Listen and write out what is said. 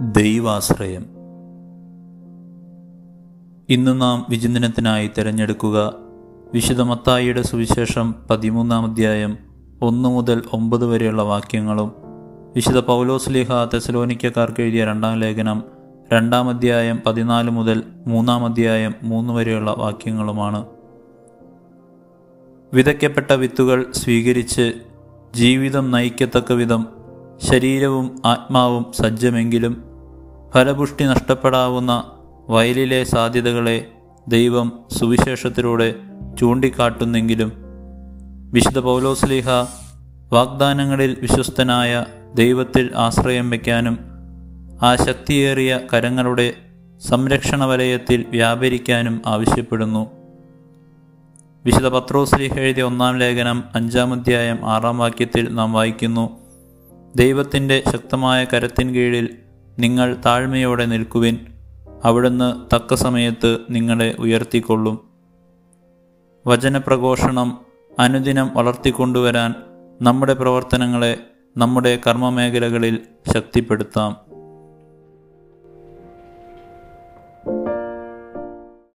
ദൈവാശ്രയം. ഇന്ന് നാം വിചിന്തനത്തിനായി തിരഞ്ഞെടുക്കുക വിശുദ്ധ മത്തായിയുടെ സുവിശേഷം പതിമൂന്നാം അധ്യായം ഒന്ന് മുതൽ ഒമ്പത് വരെയുള്ള വാക്യങ്ങളും വിശുദ്ധ പൗലോസ്ലിഹ തെസലോനിക്കക്കാർക്ക് എഴുതിയ രണ്ടാം ലേഖനം രണ്ടാം അധ്യായം പതിനാല് മുതൽ മൂന്നാം അധ്യായം മൂന്ന് വരെയുള്ള വാക്യങ്ങളുമാണ്. വിതയ്ക്കപ്പെട്ട വിത്തുകൾ സ്വീകരിച്ച് ജീവിതം നയിക്കത്തക്ക വിധം ശരീരവും ആത്മാവും സജ്ജമെങ്കിലും ഫലപുഷ്ടി നഷ്ടപ്പെടാവുന്ന വയലിലെ സാധ്യതകളെ ദൈവം സുവിശേഷത്തിലൂടെ ചൂണ്ടിക്കാട്ടുന്നെങ്കിലും വിശുദ്ധ പൗലോസ്ലിഹ വാഗ്ദാനങ്ങളിൽ വിശ്വസ്തനായ ദൈവത്തിൽ ആശ്രയം വയ്ക്കാനും ആ ശക്തിയേറിയ കരങ്ങളുടെ സംരക്ഷണ വലയത്തിൽ വ്യാപരിക്കാനും ആവശ്യപ്പെടുന്നു. വിശുദ്ധ പത്രോസ്ലിഹ എഴുതിയ ഒന്നാം ലേഖനം അഞ്ചാം അധ്യായം ആറാം വാക്യത്തിൽ നാം വായിക്കുന്നു. ദൈവത്തിന്റെ ശക്തമായ കരത്തിൻ കീഴിൽ നിങ്ങൾ താഴ്മയോടെ നിൽക്കുവിൻ. അവിടുന്ന് തക്ക സമയത്ത് നിങ്ങളെ ഉയർത്തിക്കൊള്ളും. വചനപ്രഘോഷണം അനുദിനം വളർത്തിക്കൊണ്ടുവരാൻ നമ്മുടെ പ്രവർത്തനങ്ങളെ നമ്മുടെ കർമ്മമേഖലകളിൽ ശക്തിപ്പെടുത്താം.